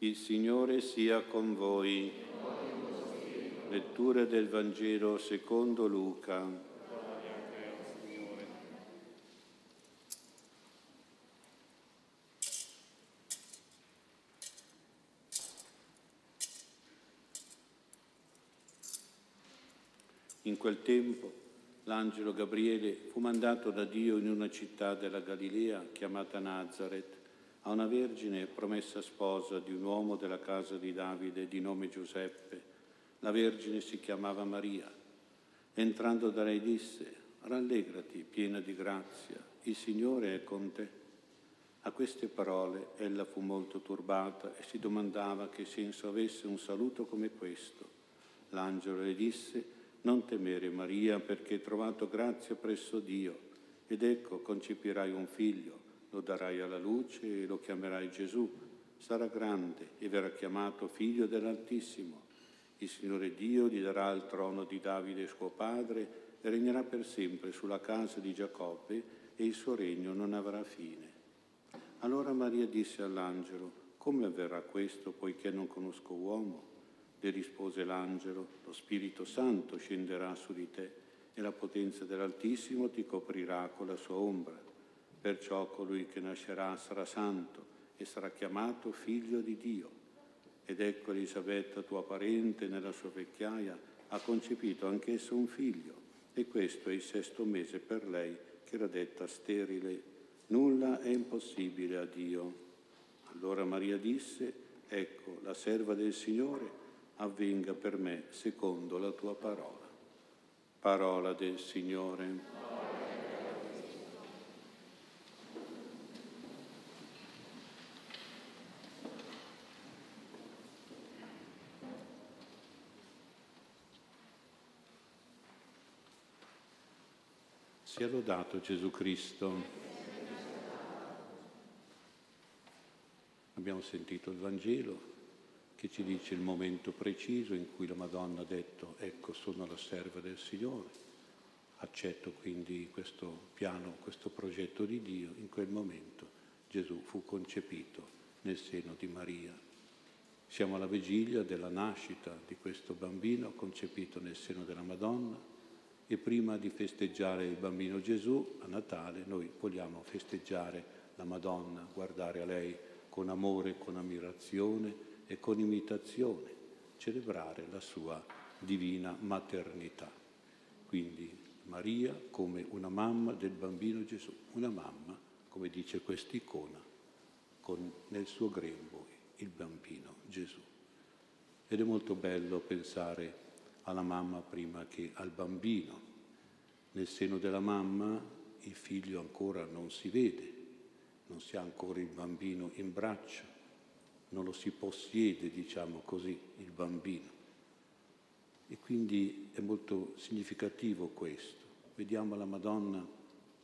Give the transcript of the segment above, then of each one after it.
Il Signore sia con voi. Lettura del Vangelo secondo Luca. In quel tempo l'angelo Gabriele fu mandato da Dio in una città della Galilea chiamata Nazareth a una vergine promessa sposa di un uomo della casa di Davide di nome Giuseppe. La vergine si chiamava Maria. Entrando da lei disse, rallegrati piena di grazia, il Signore è con te. A queste parole ella fu molto turbata e si domandava che senso avesse un saluto come questo. L'angelo le disse, non temere Maria perché hai trovato grazia presso Dio ed ecco concepirai un figlio, lo darai alla luce e lo chiamerai Gesù. Sarà grande e verrà chiamato figlio dell'Altissimo. Il Signore Dio gli darà il trono di Davide suo padre e regnerà per sempre sulla casa di Giacobbe e il suo regno non avrà fine. Allora Maria disse all'angelo, come avverrà questo poiché non conosco uomo? Le rispose l'angelo, lo Spirito Santo scenderà su di te e la potenza dell'Altissimo ti coprirà con la sua ombra. Perciò colui che nascerà sarà santo e sarà chiamato figlio di Dio. Ed ecco Elisabetta, tua parente, nella sua vecchiaia, ha concepito anch'essa un figlio, e questo è il sesto mese per lei, che era detta sterile. Nulla è impossibile a Dio. Allora Maria disse, ecco, la serva del Signore, avvenga per me secondo la tua parola. Parola del Signore. Sia lodato Gesù Cristo. Abbiamo sentito il Vangelo, che ci dice il momento preciso in cui la Madonna ha detto ecco sono la serva del Signore, accetto quindi questo piano, questo progetto di Dio, in quel momento Gesù fu concepito nel seno di Maria. Siamo alla vigilia della nascita di questo bambino concepito nel seno della Madonna e prima di festeggiare il bambino Gesù a Natale noi vogliamo festeggiare la Madonna, guardare a lei con amore, con ammirazione, e con imitazione celebrare la sua divina maternità. Quindi Maria come una mamma del bambino Gesù, una mamma, come dice quest'icona, con nel suo grembo il bambino Gesù. Ed è molto bello pensare alla mamma prima che al bambino. Nel seno della mamma il figlio ancora non si vede, non si ha ancora il bambino in braccio, non lo si possiede, diciamo così, il bambino. E quindi è molto significativo questo. Vediamo la Madonna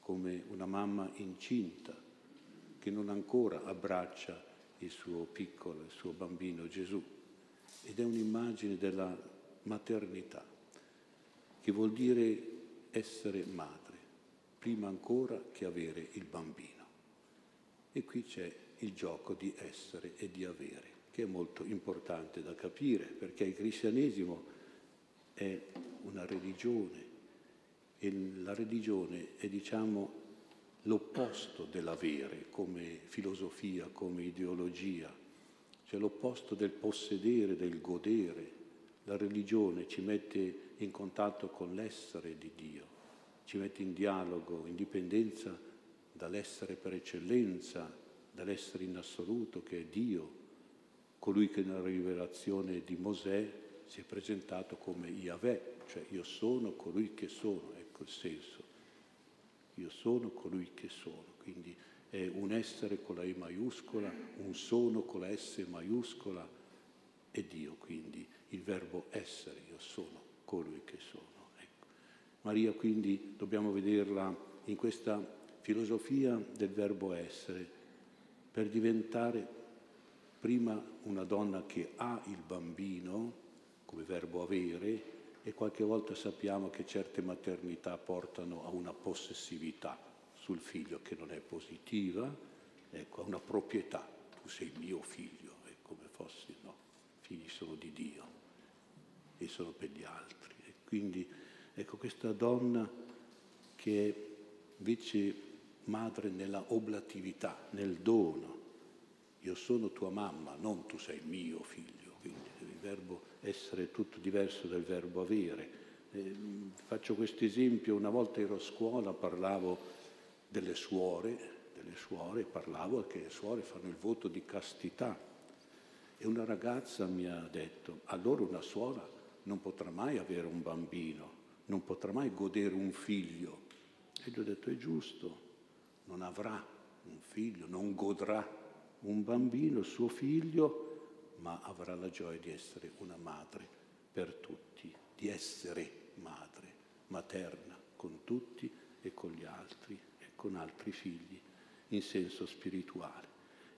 come una mamma incinta che non ancora abbraccia il suo piccolo, il suo bambino Gesù. Ed è un'immagine della maternità, che vuol dire essere madre, prima ancora che avere il bambino. E qui c'è il gioco di essere e di avere, che è molto importante da capire, perché il cristianesimo è una religione e la religione è, diciamo, l'opposto dell'avere come filosofia, come ideologia, cioè l'opposto del possedere, del godere. La religione ci mette in contatto con l'essere di Dio, ci mette in dialogo, in dipendenza dall'essere per eccellenza, dall'essere in assoluto che è Dio, colui che nella rivelazione di Mosè si è presentato come Yahweh, cioè io sono colui che sono, ecco il senso. Io sono colui che sono, quindi è un essere con la E maiuscola, un sono con la S maiuscola e Dio, quindi il verbo essere, io sono colui che sono. Ecco. Maria quindi dobbiamo vederla in questa filosofia del verbo essere, per diventare prima una donna che ha il bambino, come verbo avere, e qualche volta sappiamo che certe maternità portano a una possessività sul figlio che non è positiva, ecco, a una proprietà, tu sei mio figlio, è come sono per gli altri. E quindi ecco questa donna che è invece madre nella oblatività, nel dono. Io sono tua mamma, non tu sei mio figlio, quindi il verbo essere tutto diverso dal verbo avere. Eh, faccio questo esempio, una volta ero a scuola, parlavo delle suore, delle suore, parlavo che le suore fanno il voto di castità e una ragazza mi ha detto, allora una suora non potrà mai avere un bambino, non potrà mai godere un figlio. E gli ho detto, è giusto, non avrà un figlio, non godrà un bambino, suo figlio, ma avrà la gioia di essere una madre per tutti, di essere madre, materna con tutti e con gli altri e con altri figli in senso spirituale.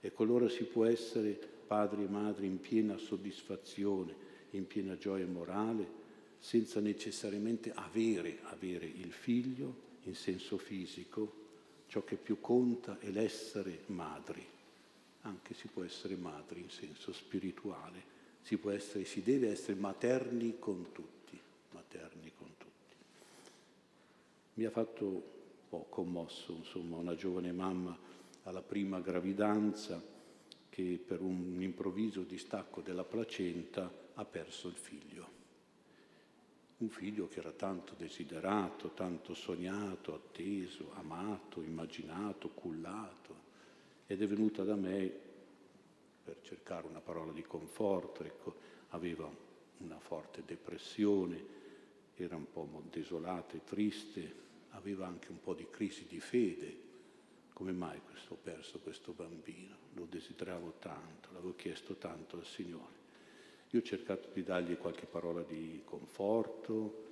E colora si può essere padri e madri in piena soddisfazione, in piena gioia morale, senza necessariamente avere, avere il figlio in senso fisico, ciò che più conta è l'essere madri. Anche si può essere madri in senso spirituale, si, può essere, si deve essere materni con tutti, materni con tutti. Mi ha fatto un po' commosso, insomma, una giovane mamma alla prima gravidanza che per un improvviso distacco della placenta ha perso il figlio un figlio che era tanto desiderato, tanto sognato, atteso, amato, immaginato, cullato, ed è venuta da me per cercare una parola di conforto, ecco, aveva una forte depressione, era un po' desolata e triste, aveva anche un po' di crisi di fede. Come mai ho perso questo bambino? Lo desideravo tanto, l'avevo chiesto tanto al Signore. Io ho cercato di dargli qualche parola di conforto,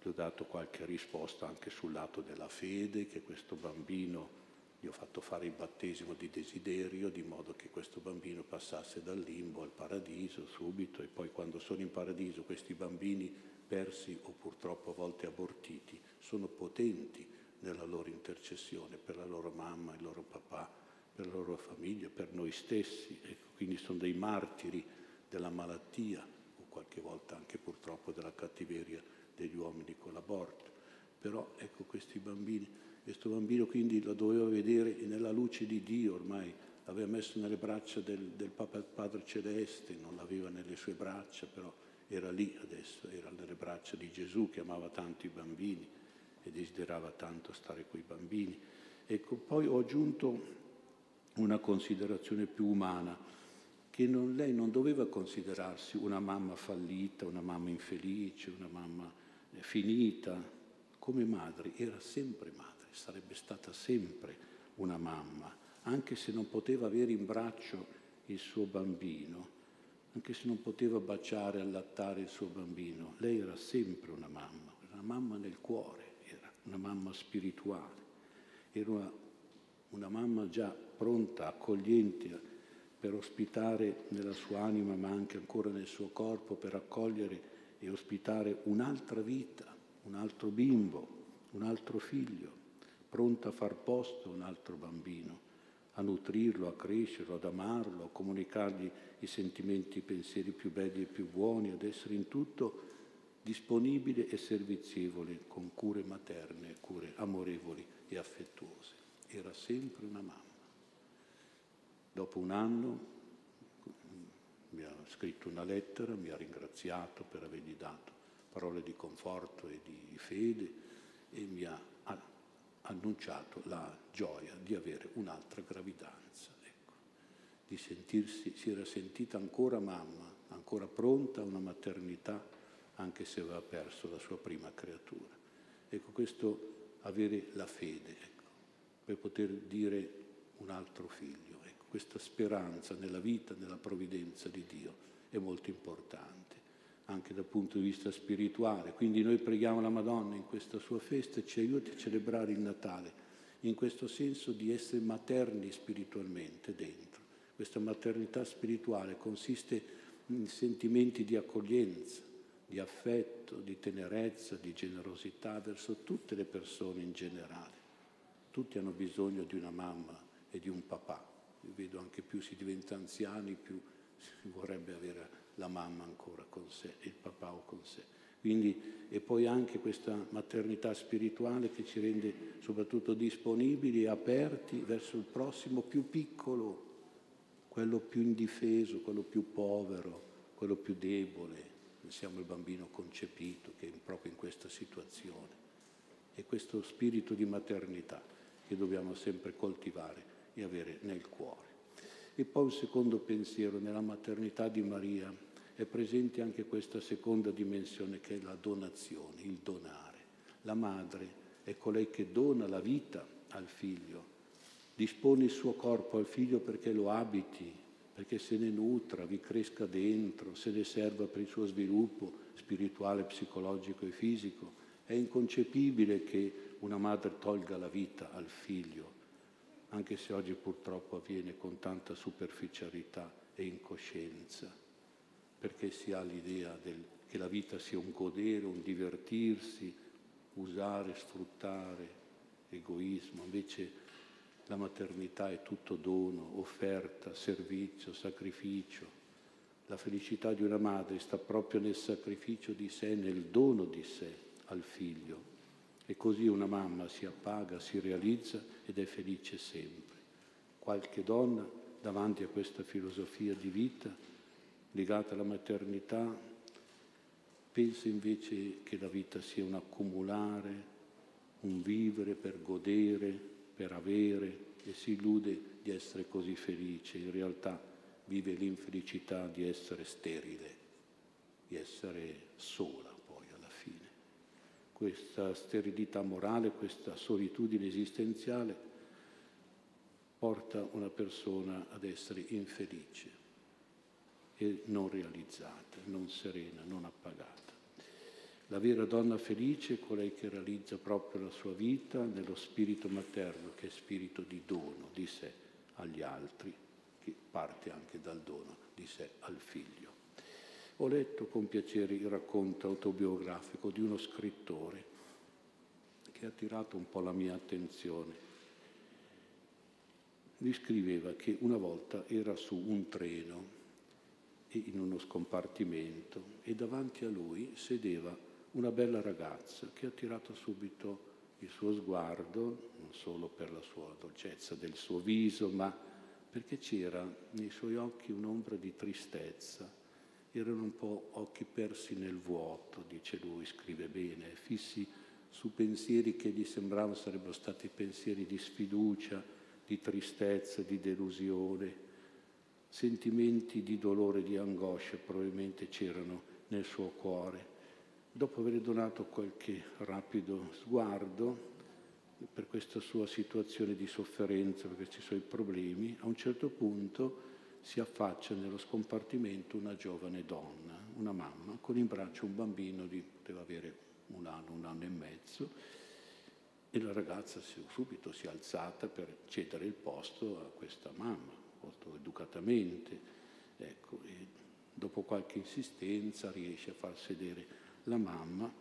gli ho dato qualche risposta anche sul lato della fede, che questo bambino, gli ho fatto fare il battesimo di desiderio, di modo che questo bambino passasse dal limbo al paradiso subito e poi quando sono in paradiso questi bambini persi o purtroppo a volte abortiti sono potenti nella loro intercessione per la loro mamma, il loro papà, per la loro famiglia, per noi stessi. Ecco, quindi sono dei martiri della malattia o qualche volta anche purtroppo della cattiveria degli uomini con l'aborto. Però ecco questi bambini, questo bambino quindi lo doveva vedere nella luce di Dio ormai, l'aveva messo nelle braccia del, del Papa Padre Celeste, non l'aveva nelle sue braccia, però era lì adesso, era nelle braccia di Gesù che amava tanto i bambini e desiderava tanto stare con i bambini. Ecco, poi ho aggiunto una considerazione più umana che non, lei non doveva considerarsi una mamma fallita, una mamma infelice, una mamma eh, finita. Come madre era sempre madre, sarebbe stata sempre una mamma, anche se non poteva avere in braccio il suo bambino, anche se non poteva baciare, allattare il suo bambino. Lei era sempre una mamma, una mamma nel cuore, una mamma spirituale, era una, una mamma già pronta, accogliente per ospitare nella sua anima, ma anche ancora nel suo corpo, per accogliere e ospitare un'altra vita, un altro bimbo, un altro figlio, pronta a far posto a un altro bambino, a nutrirlo, a crescerlo, ad amarlo, a comunicargli i sentimenti, i pensieri più belli e più buoni, ad essere in tutto disponibile e servizievole con cure materne, cure amorevoli e affettuose. Era sempre una mamma. Dopo un anno mi ha scritto una lettera, mi ha ringraziato per avergli dato parole di conforto e di fede e mi ha annunciato la gioia di avere un'altra gravidanza. Ecco. Di sentirsi, si era sentita ancora mamma, ancora pronta a una maternità, anche se aveva perso la sua prima creatura. Ecco, questo avere la fede, ecco, per poter dire un altro figlio questa speranza nella vita, nella provvidenza di Dio è molto importante, anche dal punto di vista spirituale. Quindi noi preghiamo la Madonna in questa sua festa e ci aiuti a celebrare il Natale, in questo senso di essere materni spiritualmente dentro. Questa maternità spirituale consiste in sentimenti di accoglienza, di affetto, di tenerezza, di generosità verso tutte le persone in generale. Tutti hanno bisogno di una mamma e di un papà vedo anche più si diventa anziani, più si vorrebbe avere la mamma ancora con sé, il papà o con sé. Quindi, e poi anche questa maternità spirituale che ci rende soprattutto disponibili e aperti verso il prossimo più piccolo, quello più indifeso, quello più povero, quello più debole. Pensiamo al bambino concepito che è proprio in questa situazione. E questo spirito di maternità che dobbiamo sempre coltivare e avere nel cuore. E poi un secondo pensiero, nella maternità di Maria è presente anche questa seconda dimensione che è la donazione, il donare. La madre è colei che dona la vita al figlio, dispone il suo corpo al figlio perché lo abiti, perché se ne nutra, vi cresca dentro, se ne serva per il suo sviluppo spirituale, psicologico e fisico. È inconcepibile che una madre tolga la vita al figlio, anche se oggi purtroppo avviene con tanta superficialità e incoscienza perché si ha l'idea del, che la vita sia un godere, un divertirsi, usare, sfruttare, egoismo. Invece la maternità è tutto dono, offerta, servizio, sacrificio. La felicità di una madre sta proprio nel sacrificio di sé, nel dono di sé al figlio. E così una mamma si appaga, si realizza ed è felice sempre. Qualche donna davanti a questa filosofia di vita legata alla maternità, pensa invece che la vita sia un accumulare, un vivere per godere, per avere e si illude di essere così felice. In realtà vive l'infelicità di essere sterile, di essere sola poi alla fine. Questa sterilità morale, questa solitudine esistenziale porta una persona ad essere infelice e non realizzata, non serena, non appagata. La vera donna felice è colei che realizza proprio la sua vita nello spirito materno, che è spirito di dono di sé agli altri, che parte anche dal dono di sé al figlio. Ho letto con piacere il racconto autobiografico di uno scrittore che ha attirato un po' la mia attenzione. Lui scriveva che una volta era su un treno in uno scompartimento e davanti a lui sedeva una bella ragazza che ha attirato subito il suo sguardo, non solo per la sua dolcezza del suo viso, ma perché c'era nei suoi occhi un'ombra di tristezza. Erano un po' occhi persi nel vuoto, dice lui, scrive bene, fissi su pensieri che gli sembravano sarebbero stati pensieri di sfiducia, di tristezza, di delusione sentimenti di dolore, di angoscia probabilmente c'erano nel suo cuore. Dopo aver donato qualche rapido sguardo per questa sua situazione di sofferenza, per questi suoi problemi, a un certo punto si affaccia nello scompartimento una giovane donna, una mamma, con in braccio un bambino di, poteva avere un anno, un anno e mezzo, e la ragazza subito si è alzata per cedere il posto a questa mamma molto educatamente, ecco, e dopo qualche insistenza riesce a far sedere la mamma,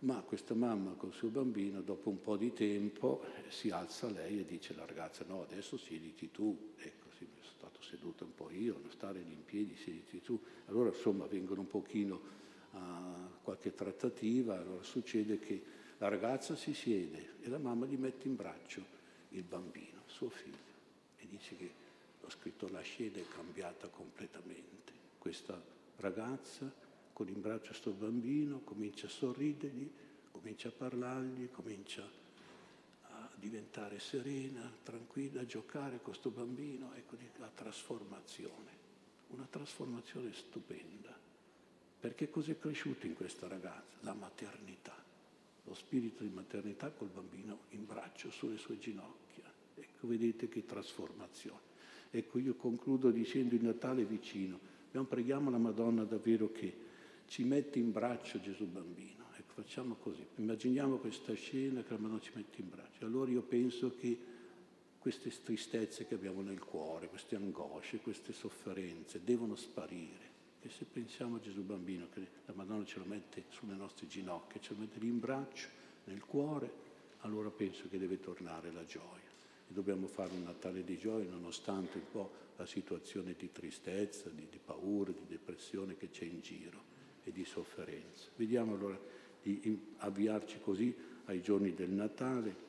ma questa mamma col suo bambino dopo un po' di tempo si alza lei e dice alla ragazza no adesso siediti tu, ecco sì, sono stato seduto un po' io, non stare lì in piedi, siediti tu, allora insomma vengono un pochino a qualche trattativa, allora succede che la ragazza si siede e la mamma gli mette in braccio il bambino, suo figlio, e dice che ho scritto la scena è cambiata completamente. Questa ragazza con in braccio questo bambino comincia a sorridergli, comincia a parlargli, comincia a diventare serena, tranquilla, a giocare con questo bambino. Ecco la trasformazione, una trasformazione stupenda. Perché cos'è cresciuto in questa ragazza? La maternità, lo spirito di maternità col bambino in braccio sulle sue ginocchia. Ecco, vedete che trasformazione. Ecco, io concludo dicendo il Natale vicino. Abbiamo preghiamo la Madonna davvero che ci mette in braccio Gesù bambino. Ecco, facciamo così. Immaginiamo questa scena che la Madonna ci mette in braccio. Allora io penso che queste tristezze che abbiamo nel cuore, queste angosce, queste sofferenze devono sparire. E se pensiamo a Gesù bambino, che la Madonna ce lo mette sulle nostre ginocchia, ce lo mette lì in braccio, nel cuore, allora penso che deve tornare la gioia dobbiamo fare un Natale di gioia nonostante un po' la situazione di tristezza, di, di paura, di depressione che c'è in giro e di sofferenza. Vediamo allora di avviarci così ai giorni del Natale.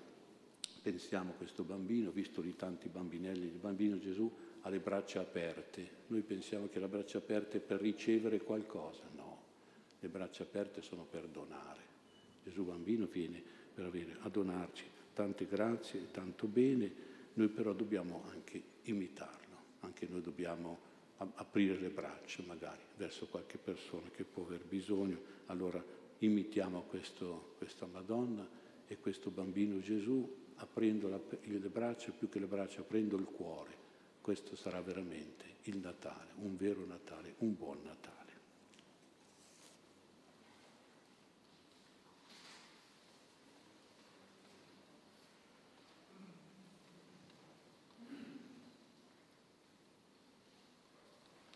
Pensiamo a questo bambino, visto di tanti bambinelli, il bambino Gesù ha le braccia aperte. Noi pensiamo che le braccia aperte per ricevere qualcosa. No, le braccia aperte sono per donare. Gesù bambino viene per avere, a donarci tante grazie tanto bene, noi però dobbiamo anche imitarlo, anche noi dobbiamo aprire le braccia magari verso qualche persona che può aver bisogno, allora imitiamo questo, questa Madonna e questo bambino Gesù aprendo la, le braccia, più che le braccia, aprendo il cuore. Questo sarà veramente il Natale, un vero Natale, un buon Natale.